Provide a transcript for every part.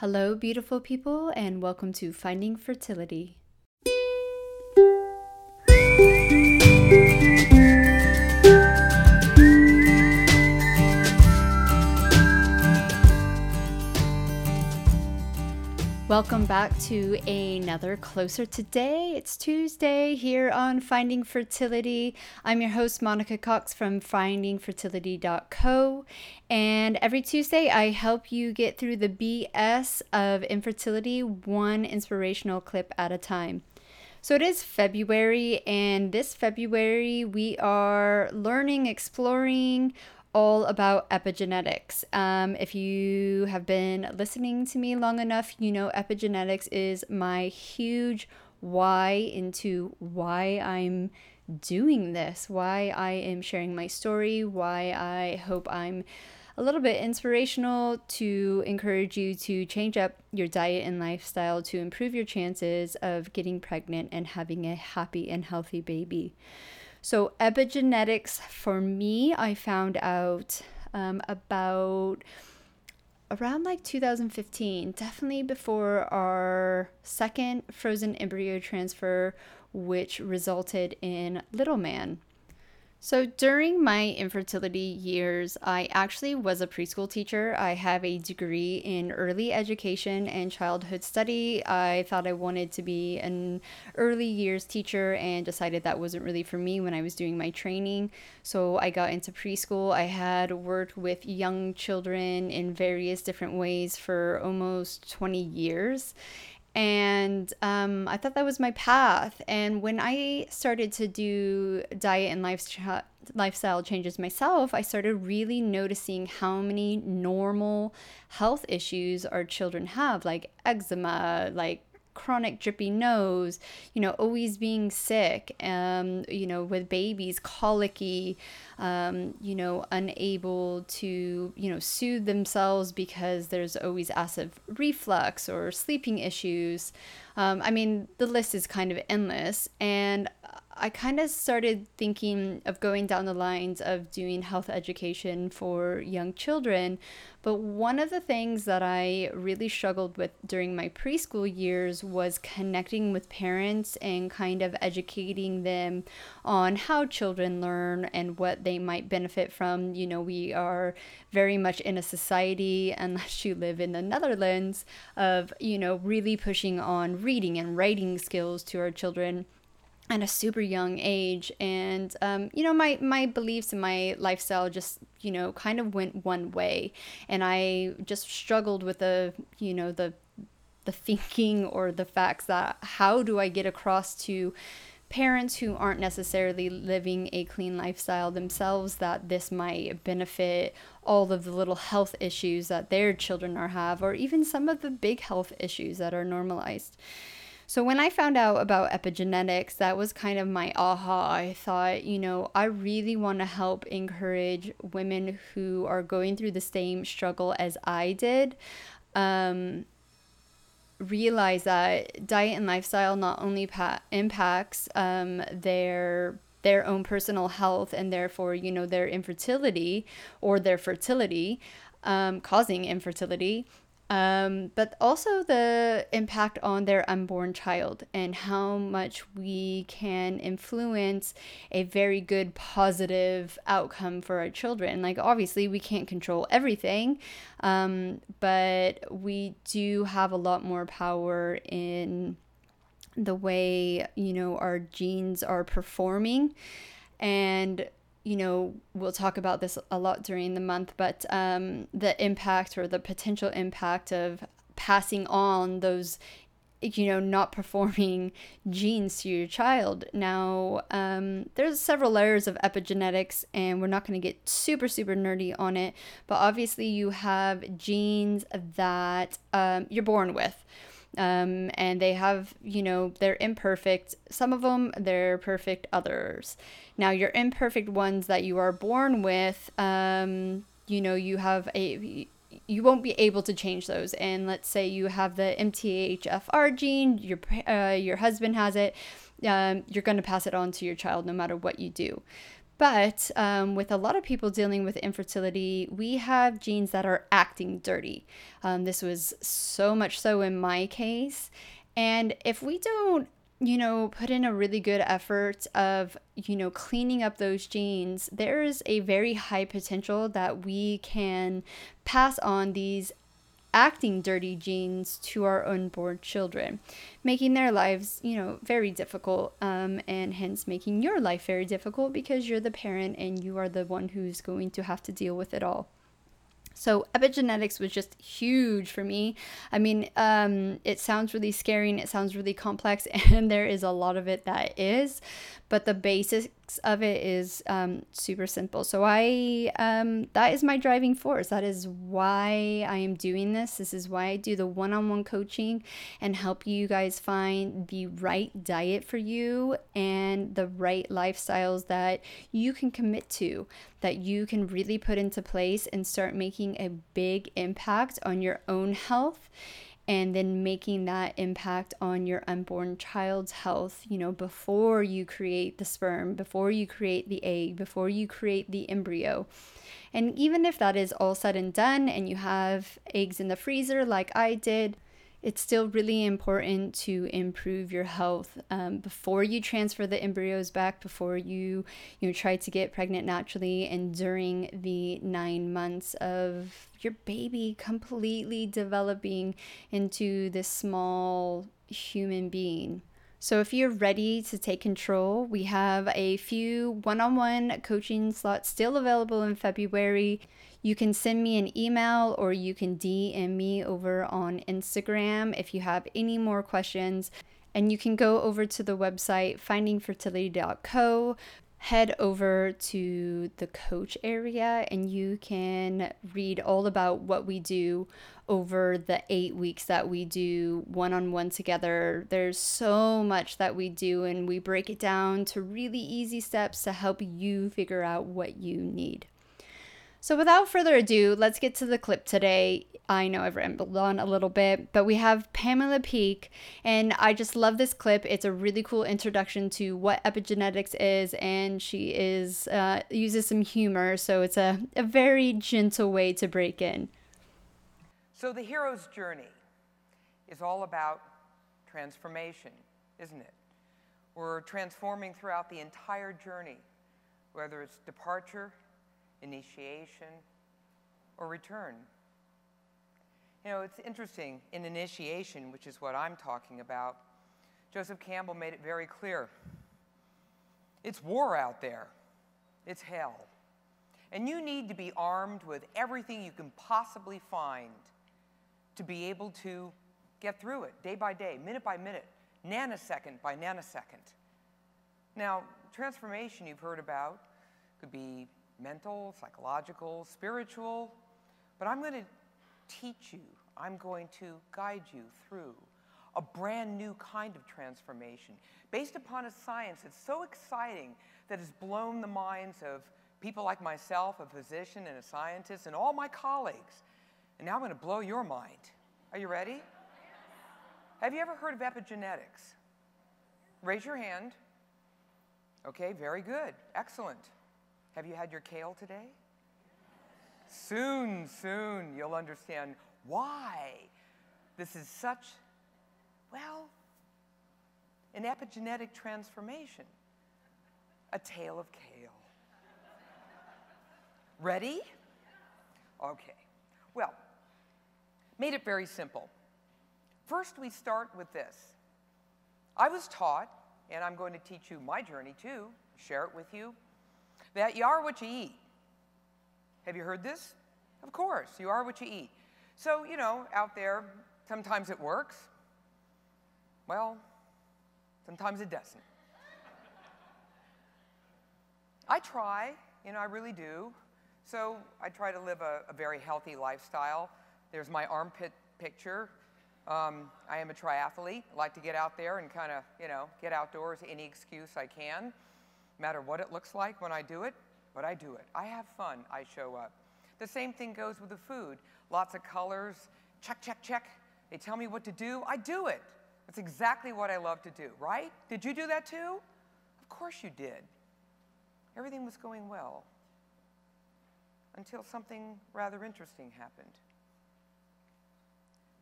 Hello, beautiful people, and welcome to Finding Fertility. Welcome back to another Closer Today. It's Tuesday here on Finding Fertility. I'm your host, Monica Cox from findingfertility.co. And every Tuesday, I help you get through the BS of infertility one inspirational clip at a time. So it is February, and this February, we are learning, exploring, all about epigenetics. Um, if you have been listening to me long enough, you know epigenetics is my huge why into why I'm doing this, why I am sharing my story, why I hope I'm a little bit inspirational to encourage you to change up your diet and lifestyle to improve your chances of getting pregnant and having a happy and healthy baby. So, epigenetics for me, I found out um, about around like 2015, definitely before our second frozen embryo transfer, which resulted in Little Man. So, during my infertility years, I actually was a preschool teacher. I have a degree in early education and childhood study. I thought I wanted to be an early years teacher and decided that wasn't really for me when I was doing my training. So, I got into preschool. I had worked with young children in various different ways for almost 20 years and um, I thought that was my path. And when I started to do diet and lifestyle lifestyle changes myself, I started really noticing how many normal health issues our children have, like eczema, like chronic drippy nose, you know, always being sick, um, you know, with babies, colicky, um, you know, unable to, you know, soothe themselves because there's always acid reflux or sleeping issues. Um, I mean, the list is kind of endless. And I kind of started thinking of going down the lines of doing health education for young children. But one of the things that I really struggled with during my preschool years was connecting with parents and kind of educating them on how children learn and what they might benefit from. You know, we are very much in a society, unless you live in the Netherlands, of, you know, really pushing on reading and writing skills to our children at a super young age and um, you know my my beliefs and my lifestyle just you know kind of went one way and i just struggled with the you know the the thinking or the facts that how do i get across to parents who aren't necessarily living a clean lifestyle themselves that this might benefit all of the little health issues that their children are have or even some of the big health issues that are normalized so when I found out about epigenetics, that was kind of my aha. I thought, you know, I really want to help encourage women who are going through the same struggle as I did. Um, realize that diet and lifestyle not only pa- impacts um, their their own personal health and therefore you know their infertility or their fertility um, causing infertility um, but also the impact on their unborn child and how much we can influence a very good positive outcome for our children. Like, obviously, we can't control everything, um, but we do have a lot more power in the way, you know, our genes are performing. And you know, we'll talk about this a lot during the month, but um, the impact or the potential impact of passing on those, you know, not performing genes to your child. Now, um, there's several layers of epigenetics, and we're not going to get super, super nerdy on it, but obviously, you have genes that um, you're born with um, and they have you know they're imperfect. Some of them they're perfect others. Now your imperfect ones that you are born with um, you know you have a you won't be able to change those. And let's say you have the mthfr gene your uh, your husband has it um, you're going to pass it on to your child no matter what you do But um, with a lot of people dealing with infertility, we have genes that are acting dirty. Um, this was so much so in my case. And if we don't you know, put in a really good effort of, you know, cleaning up those genes, there is a very high potential that we can pass on these acting dirty genes to our unborn children, making their lives, you know, very difficult, um, and hence making your life very difficult because you're the parent and you are the one who's going to have to deal with it all. So epigenetics was just huge for me. I mean, um, it sounds really scary and it sounds really complex, and there is a lot of it that is, but the of it is um, super simple. So I um, that is my driving force. That is why I am doing this. This is why I do the one-on-one coaching and help you guys find the right diet for you and the right lifestyles that you can commit to, that you can really put into place and start making a big impact on your own health and then making that impact on your unborn child's health, you know, before you create the sperm, before you create the egg, before you create the embryo. And even if that is all said and done and you have eggs in the freezer like I did, it's still really important to improve your health um, before you transfer the embryos back before you you know try to get pregnant naturally and during the nine months of your baby completely developing into this small human being so, if you're ready to take control, we have a few one on one coaching slots still available in February. You can send me an email or you can DM me over on Instagram if you have any more questions. And you can go over to the website findingfertility.co, head over to the coach area, and you can read all about what we do over the eight weeks that we do one on one together. There's so much that we do, and we break it down to really easy steps to help you figure out what you need. So, without further ado, let's get to the clip today. I know I've rambled on a little bit, but we have Pamela Peeke, and I just love this clip. It's a really cool introduction to what epigenetics is, and she is uh, uses some humor, so it's a, a very gentle way to break in. So, the hero's journey is all about transformation, isn't it? We're transforming throughout the entire journey, whether it's departure, initiation, or return. You know, it's interesting, in initiation, which is what I'm talking about, Joseph Campbell made it very clear. It's war out there, it's hell. And you need to be armed with everything you can possibly find to be able to get through it day by day, minute by minute, nanosecond by nanosecond. Now, transformation you've heard about could be mental, psychological, spiritual, but I'm going to teach you, I'm going to guide you through a brand new kind of transformation based upon a science that's so exciting that has blown the minds of people like myself, a physician and a scientist, and all my colleagues. And now I'm going to blow your mind. Are you ready? Have you ever heard of epigenetics? Raise your hand. Okay, very good. Excellent. Have you had your kale today? Soon, soon, you'll understand why this is such, well, an epigenetic transformation. A tale of kale. Ready? Okay. Well, made it very simple. First, we start with this. I was taught, and I'm going to teach you my journey too, share it with you, that you are what you eat. Have you heard this? Of course, you are what you eat. So, you know, out there, sometimes it works. Well, sometimes it doesn't. I try, you know, I really do. So I try to live a, a very healthy lifestyle. There's my armpit picture. Um, I am a triathlete. I like to get out there and kind of, you know, get outdoors any excuse I can matter what it looks like when I do it, but I do it. I have fun, I show up. The same thing goes with the food. Lots of colors, check, check, check. They tell me what to do, I do it. That's exactly what I love to do, right? Did you do that too? Of course you did. everything was going well until something rather interesting happened.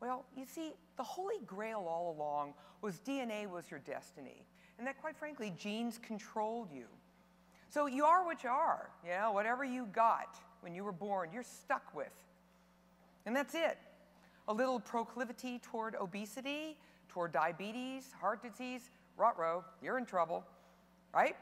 Well, you see, the holy grail all along was DNA was your destiny, and that, quite frankly, genes controlled you. So you are what you are, you know, whatever you got when you were born, you're stuck with. And that's it. A little proclivity toward obesity, toward diabetes, heart disease, rot you're in trouble, right?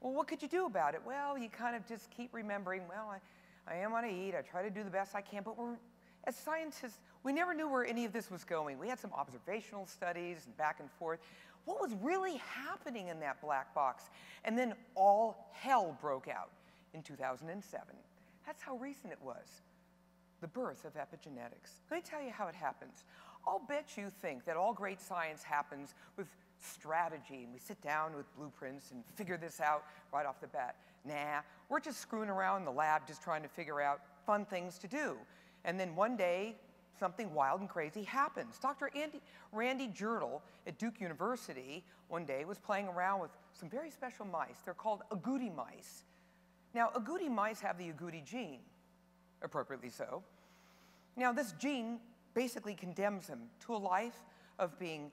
Well, what could you do about it? Well, you kind of just keep remembering, well, I, I am on a eat, I try to do the best I can, but we're, as scientists, we never knew where any of this was going. We had some observational studies and back and forth. What was really happening in that black box? And then all hell broke out in 2007. That's how recent it was. The birth of epigenetics. Let me tell you how it happens. I'll bet you think that all great science happens with strategy and we sit down with blueprints and figure this out right off the bat. Nah, we're just screwing around in the lab just trying to figure out fun things to do. And then one day, something wild and crazy happens. Dr. Andy, Randy Jirtle at Duke University one day was playing around with some very special mice. They're called agouti mice. Now, agouti mice have the agouti gene, appropriately so. Now, this gene basically condemns them to a life of being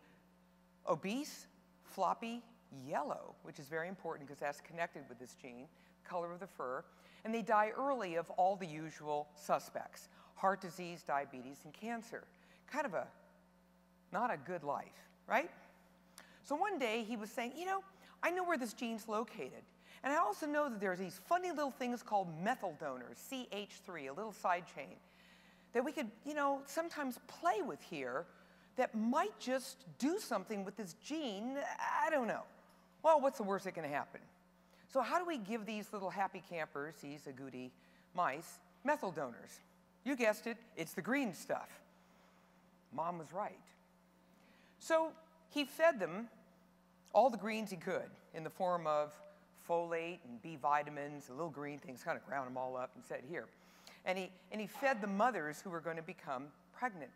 obese, floppy, yellow, which is very important because that's connected with this gene, color of the fur, and they die early of all the usual suspects heart disease, diabetes, and cancer. Kind of a not a good life, right? So one day he was saying, you know, I know where this gene's located. And I also know that there's these funny little things called methyl donors, CH3, a little side chain, that we could, you know, sometimes play with here that might just do something with this gene. I don't know. Well, what's the worst that can happen? So how do we give these little happy campers, these agouti mice, methyl donors? You guessed it, it's the green stuff. Mom was right. So he fed them all the greens he could in the form of folate and B vitamins, the little green things, kind of ground them all up and said, here. And he, and he fed the mothers who were going to become pregnant.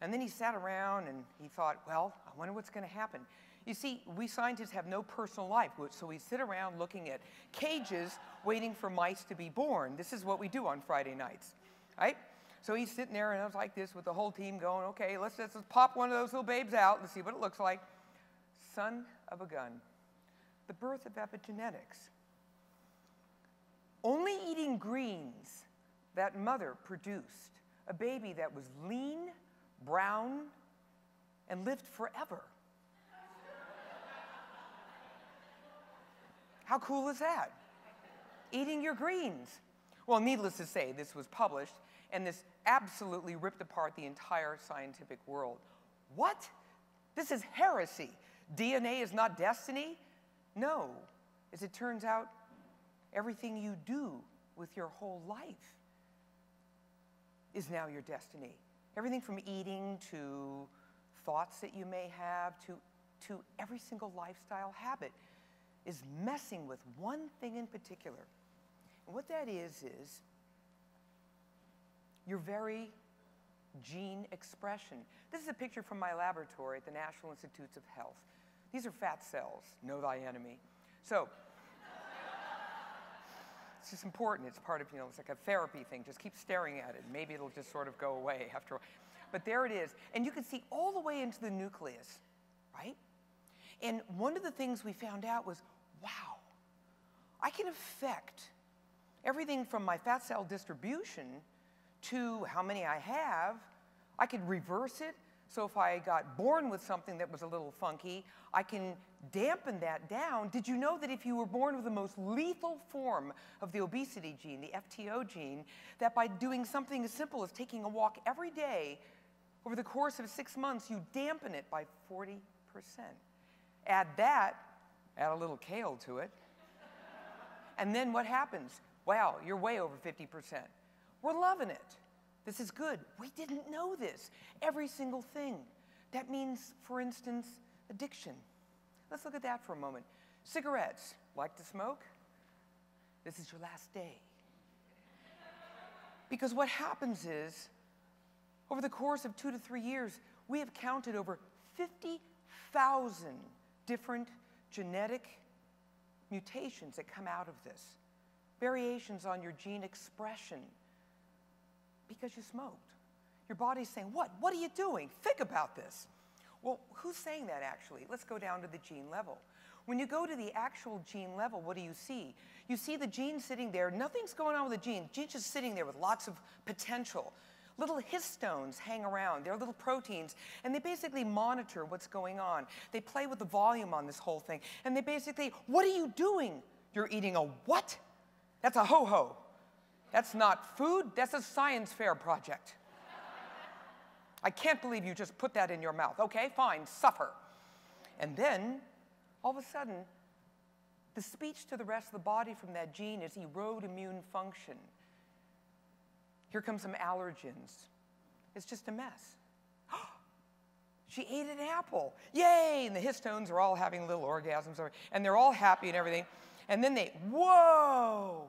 And then he sat around and he thought, well, I wonder what's going to happen. You see, we scientists have no personal life, so we sit around looking at cages waiting for mice to be born. This is what we do on Friday nights, right? So he's sitting there and I was like this with the whole team going, okay, let's just let's pop one of those little babes out and see what it looks like. Son of a gun. The birth of epigenetics. Only eating greens, that mother produced a baby that was lean, brown, and lived forever. How cool is that? Eating your greens. Well, needless to say, this was published, and this absolutely ripped apart the entire scientific world. What? This is heresy. DNA is not destiny? No. As it turns out, everything you do with your whole life is now your destiny. Everything from eating to thoughts that you may have to, to every single lifestyle habit is messing with one thing in particular. And what that is, is your very gene expression. This is a picture from my laboratory at the National Institutes of Health. These are fat cells, know thy enemy. So, it's just important. It's part of, you know, it's like a therapy thing. Just keep staring at it. Maybe it'll just sort of go away after a while. But there it is. And you can see all the way into the nucleus, right? And one of the things we found out was, wow, I can affect everything from my fat cell distribution to how many I have. I could reverse it. So if I got born with something that was a little funky, I can dampen that down. Did you know that if you were born with the most lethal form of the obesity gene, the FTO gene, that by doing something as simple as taking a walk every day over the course of six months, you dampen it by 40%? Add that, add a little kale to it, and then what happens? Wow, you're way over 50%. We're loving it. This is good. We didn't know this. Every single thing. That means, for instance, addiction. Let's look at that for a moment. Cigarettes. Like to smoke? This is your last day. Because what happens is, over the course of two to three years, we have counted over 50,000 different genetic mutations that come out of this, variations on your gene expression because you smoked. Your body's saying, What? What are you doing? Think about this. Well, who's saying that actually? Let's go down to the gene level. When you go to the actual gene level, what do you see? You see the gene sitting there, nothing's going on with the gene. The gene's just sitting there with lots of potential. Little histones hang around. They're little proteins, and they basically monitor what's going on. They play with the volume on this whole thing, and they basically, what are you doing? You're eating a what? That's a ho ho. That's not food, that's a science fair project. I can't believe you just put that in your mouth. Okay, fine, suffer. And then, all of a sudden, the speech to the rest of the body from that gene is erode immune function. Here come some allergens. It's just a mess. she ate an apple. Yay! And the histones are all having little orgasms, and they're all happy and everything. And then they, whoa!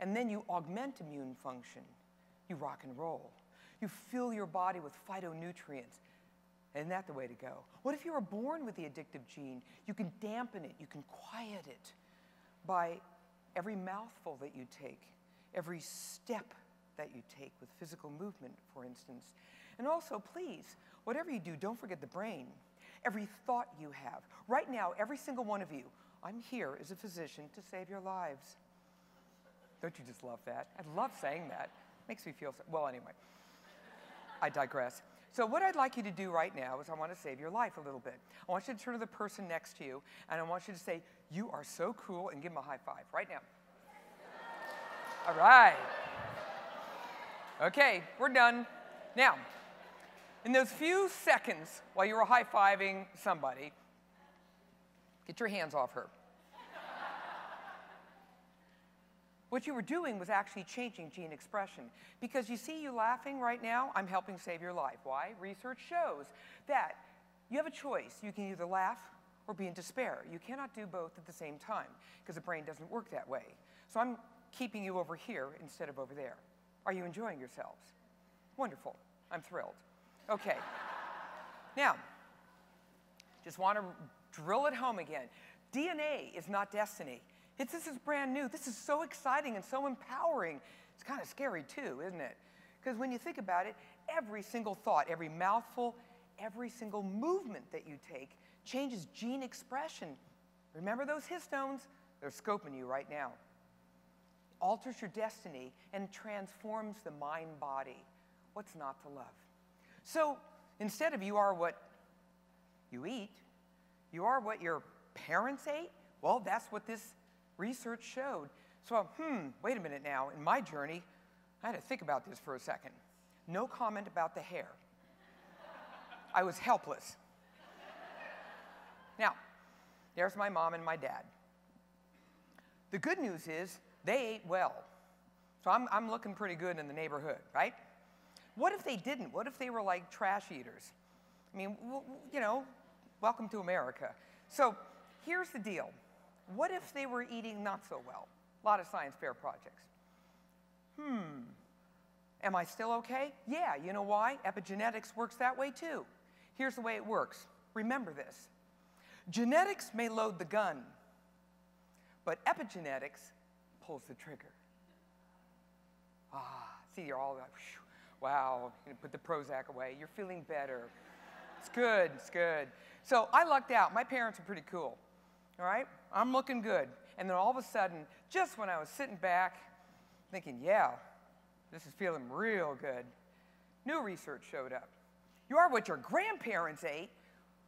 And then you augment immune function. You rock and roll. You fill your body with phytonutrients. Isn't that the way to go? What if you were born with the addictive gene? You can dampen it, you can quiet it by every mouthful that you take, every step that you take with physical movement, for instance. And also, please, whatever you do, don't forget the brain. Every thought you have. Right now, every single one of you, I'm here as a physician to save your lives. Don't you just love that? I love saying that. Makes me feel so. Well, anyway, I digress. So, what I'd like you to do right now is I want to save your life a little bit. I want you to turn to the person next to you, and I want you to say, You are so cool, and give them a high five right now. All right. Okay, we're done. Now, in those few seconds while you were high fiving somebody, get your hands off her. what you were doing was actually changing gene expression. Because you see you laughing right now, I'm helping save your life. Why? Research shows that you have a choice. You can either laugh or be in despair. You cannot do both at the same time because the brain doesn't work that way. So I'm keeping you over here instead of over there. Are you enjoying yourselves? Wonderful. I'm thrilled. Okay. now, just want to drill it home again. DNA is not destiny. It's, this is brand new. This is so exciting and so empowering. It's kind of scary too, isn't it? Because when you think about it, every single thought, every mouthful, every single movement that you take changes gene expression. Remember those histones? They're scoping you right now. Alters your destiny and transforms the mind body. What's not to love? So instead of you are what you eat, you are what your parents ate, well, that's what this research showed. So, hmm, wait a minute now. In my journey, I had to think about this for a second. No comment about the hair. I was helpless. Now, there's my mom and my dad. The good news is they ate well. So I'm, I'm looking pretty good in the neighborhood, right? What if they didn't? What if they were like trash eaters? I mean, you know, welcome to America. So here's the deal what if they were eating not so well? A lot of science fair projects. Hmm, am I still okay? Yeah, you know why? Epigenetics works that way too. Here's the way it works. Remember this. Genetics may load the gun, but epigenetics pulls the trigger. Ah, see, you're all like, wow, you put the Prozac away. You're feeling better. It's good, it's good. So I lucked out. My parents are pretty cool all right? I'm looking good. And then all of a sudden, just when I was sitting back thinking, yeah, this is feeling real good, new research showed up. You are what your grandparents ate.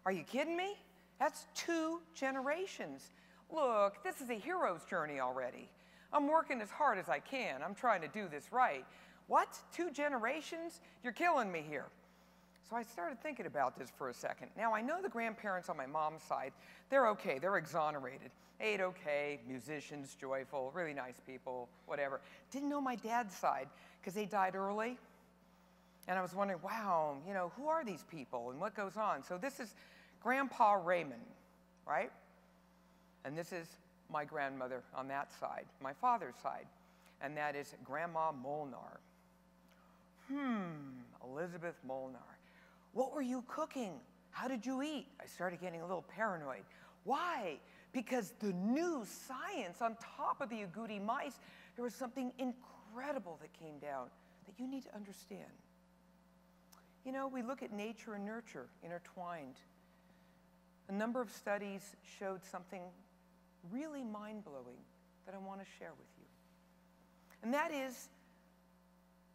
Are you kidding me? That's two generations. Look, this is a hero's journey already. I'm working as hard as I can. I'm trying to do this right. What? Two generations? You're killing me here. So I started thinking about this for a second. Now, I know the grandparents on my mom's side, they're okay, they're exonerated. Ate okay, musicians, joyful, really nice people, whatever. Didn't know my dad's side because they died early. And I was wondering, wow, you know, who are these people and what goes on? So this is Grandpa Raymond, right? And this is my grandmother on that side, my father's side. And that is Grandma Molnar. Hmm, Elizabeth Molnar. What were you cooking? How did you eat? I started getting a little paranoid. Why? because the new science on top of the agouti mice, there was something incredible that came down that you need to understand. You know, we look at nature and nurture intertwined. A number of studies showed something really mind blowing that I want to share with you. And that is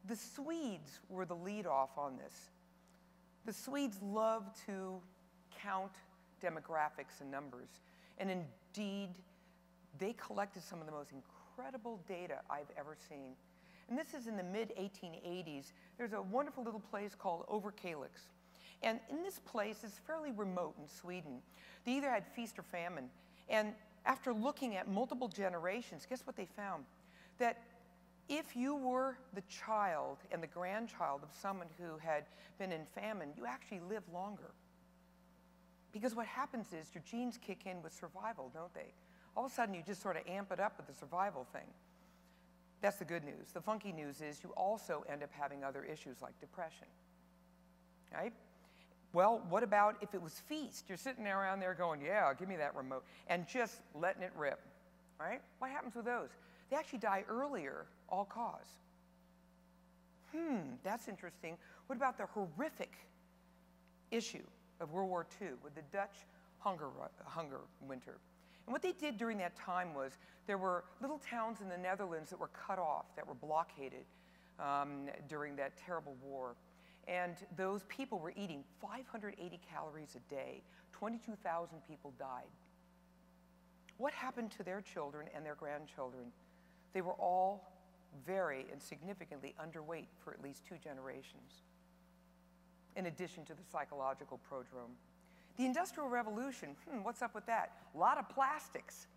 the Swedes were the lead off on this. The Swedes love to count demographics and numbers. And indeed, they collected some of the most incredible data I've ever seen. And this is in the mid 1880s. There's a wonderful little place called Överkalix. And in this place, it's fairly remote in Sweden. They either had feast or famine. And after looking at multiple generations, guess what they found? That if you were the child and the grandchild of someone who had been in famine, you actually live longer. Because what happens is your genes kick in with survival, don't they? All of a sudden, you just sort of amp it up with the survival thing. That's the good news. The funky news is you also end up having other issues like depression. Right? Well, what about if it was feast? You're sitting around there going, yeah, give me that remote, and just letting it rip. Right? What happens with those? They actually die earlier, all cause. Hmm, that's interesting. What about the horrific issue of World War II with the Dutch hunger, hunger winter. And what they did during that time was there were little towns in the Netherlands that were cut off, that were blockaded um, during that terrible war. And those people were eating 580 calories a day. 22,000 people died. What happened to their children and their grandchildren? They were all very and significantly underweight for at least two generations in addition to the psychological prodrome. The Industrial Revolution, hmm, what's up with that? A lot of plastics,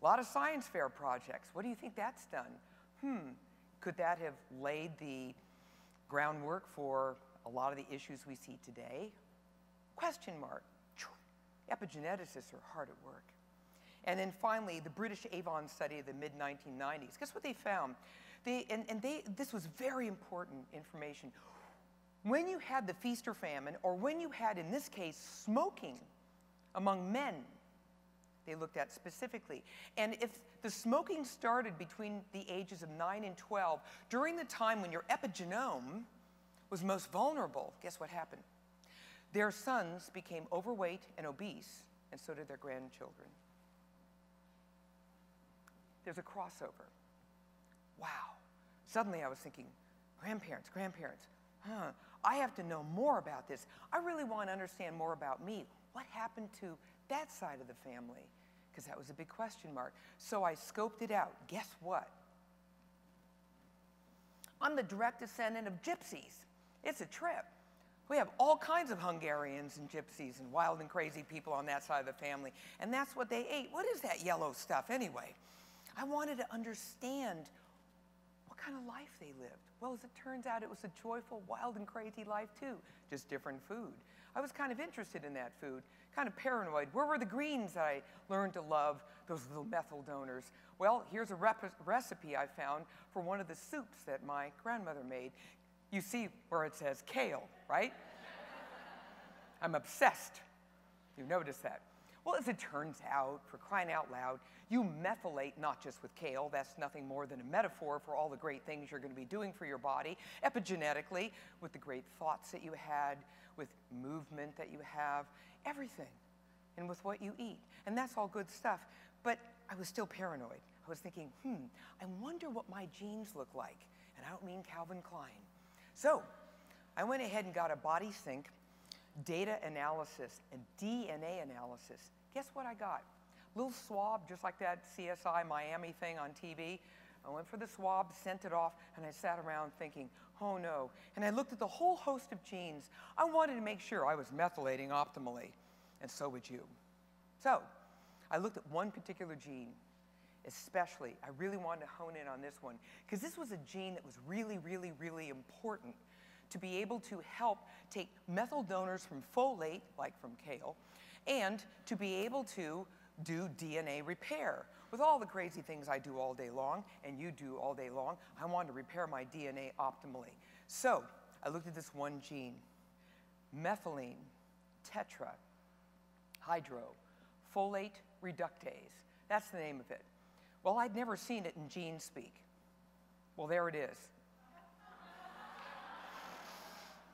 a lot of science fair projects. What do you think that's done? Hmm, could that have laid the groundwork for a lot of the issues we see today? Question mark. Epigeneticists are hard at work. And then finally, the British Avon study of the mid 1990s. Guess what they found? They, and and they, this was very important information. When you had the feast or famine, or when you had, in this case, smoking among men, they looked at specifically. And if the smoking started between the ages of 9 and 12, during the time when your epigenome was most vulnerable, guess what happened? Their sons became overweight and obese, and so did their grandchildren. There's a crossover. Wow. Suddenly I was thinking, grandparents, grandparents, huh, I have to know more about this. I really want to understand more about me. What happened to that side of the family? Because that was a big question mark. So I scoped it out. Guess what? I'm the direct descendant of gypsies. It's a trip. We have all kinds of Hungarians and gypsies and wild and crazy people on that side of the family. And that's what they ate. What is that yellow stuff anyway? I wanted to understand what kind of life they lived. Well, as it turns out, it was a joyful, wild, and crazy life too, just different food. I was kind of interested in that food, kind of paranoid. Where were the greens that I learned to love, those little methyl donors? Well, here's a rep- recipe I found for one of the soups that my grandmother made. You see where it says kale, right? I'm obsessed. You notice that. Well, as it turns out, for crying out loud, you methylate not just with kale, that's nothing more than a metaphor for all the great things you're going to be doing for your body, epigenetically, with the great thoughts that you had, with movement that you have, everything, and with what you eat. And that's all good stuff. But I was still paranoid. I was thinking, hmm, I wonder what my genes look like. And I don't mean Calvin Klein. So I went ahead and got a body sync data analysis and DNA analysis Guess what I got? Little swab, just like that CSI Miami thing on TV. I went for the swab, sent it off, and I sat around thinking, oh no. And I looked at the whole host of genes. I wanted to make sure I was methylating optimally, and so would you. So I looked at one particular gene, especially. I really wanted to hone in on this one, because this was a gene that was really, really, really important to be able to help take methyl donors from folate, like from kale, and to be able to do DNA repair. With all the crazy things I do all day long, and you do all day long, I wanted to repair my DNA optimally. So I looked at this one gene, methylene, tetra, hydro, folate reductase. That's the name of it. Well, I'd never seen it in gene speak. Well, there it is.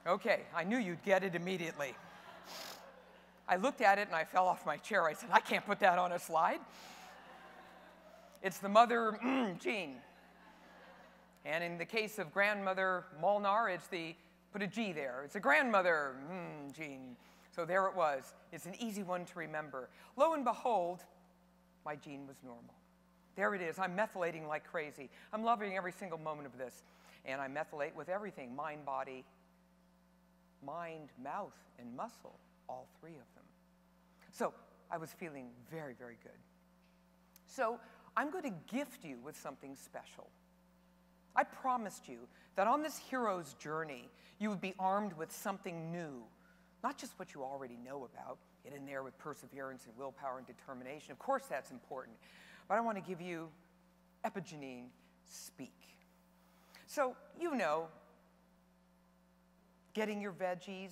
Okay, I knew you'd get it immediately. I looked at it and I fell off my chair. I said, I can't put that on a slide. It's the mother gene. And in the case of grandmother Molnar, it's the, put a G there. It's a grandmother mm, gene. So there it was. It's an easy one to remember. Lo and behold, my gene was normal. There it is. I'm methylating like crazy. I'm loving every single moment of this. And I methylate with everything mind, body, mind, mouth, and muscle, all three of them. So I was feeling very, very good. So I'm going to gift you with something special. I promised you that on this hero's journey, you would be armed with something new, not just what you already know about, get in there with perseverance and willpower and determination. Of course, that's important. But I want to give you Epigenine Speak. So, you know, getting your veggies,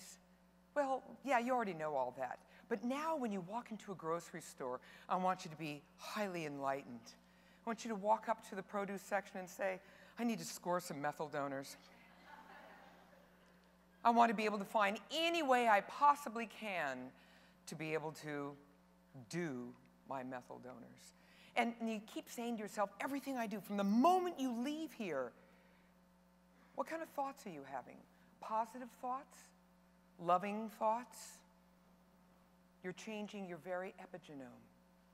well, yeah, you already know all that. But now, when you walk into a grocery store, I want you to be highly enlightened. I want you to walk up to the produce section and say, I need to score some methyl donors. I want to be able to find any way I possibly can to be able to do my methyl donors. And, and, you keep saying to yourself, everything I do, from the moment you leave here, what kind of thoughts are you having? Positive thoughts? Loving thoughts? You're changing your very epigenome.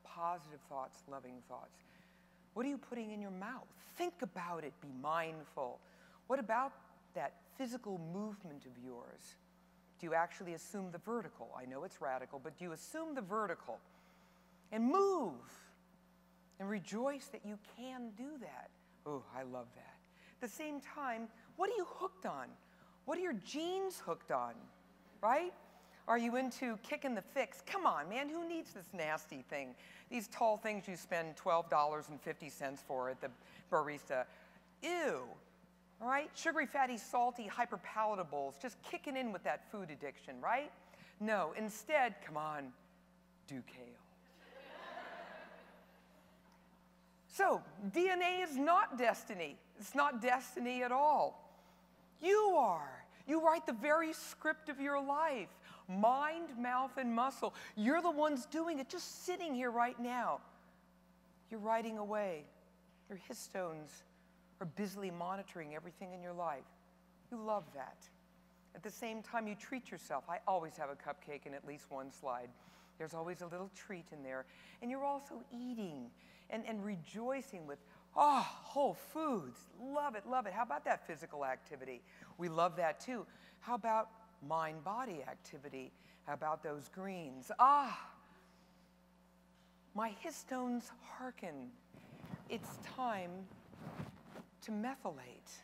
Positive thoughts, loving thoughts. What are you putting in your mouth? Think about it, be mindful. What about that physical movement of yours? Do you actually assume the vertical? I know it's radical, but do you assume the vertical? And move and rejoice that you can do that. Oh, I love that. At the same time, what are you hooked on? What are your genes hooked on? Right? Are you into kicking the fix? Come on, man, who needs this nasty thing? These tall things you spend $12.50 for at the barista. Ew. All right? Sugary, fatty, salty, hyper palatables, just kicking in with that food addiction, right? No, instead, come on, do kale. So, DNA is not destiny. It's not destiny at all. You are. You write the very script of your life mind, mouth, and muscle. You're the ones doing it, just sitting here right now. You're writing away. Your histones are busily monitoring everything in your life. You love that. At the same time, you treat yourself. I always have a cupcake in at least one slide. There's always a little treat in there. And you're also eating and, and rejoicing with, oh, whole foods. Love it, love it. How about that physical activity? We love that too. How about mind body activity? How about those greens? Ah, my histones hearken. It's time to methylate.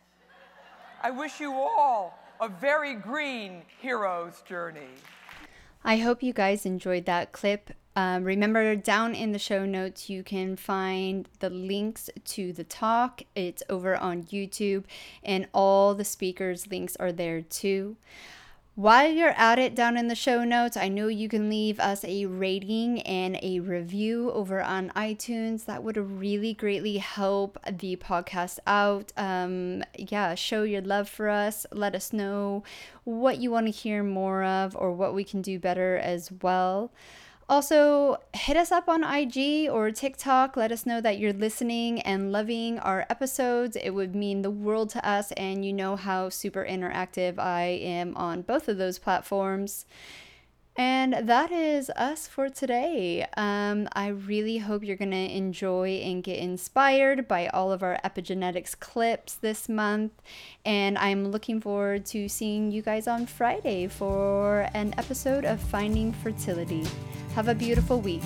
I wish you all a very green hero's journey. I hope you guys enjoyed that clip. Um, remember, down in the show notes, you can find the links to the talk. It's over on YouTube, and all the speakers' links are there too. While you're at it down in the show notes, I know you can leave us a rating and a review over on iTunes. That would really greatly help the podcast out. Um, yeah, show your love for us. Let us know what you want to hear more of or what we can do better as well. Also, hit us up on IG or TikTok. Let us know that you're listening and loving our episodes. It would mean the world to us, and you know how super interactive I am on both of those platforms. And that is us for today. Um, I really hope you're going to enjoy and get inspired by all of our epigenetics clips this month. And I'm looking forward to seeing you guys on Friday for an episode of Finding Fertility. Have a beautiful week.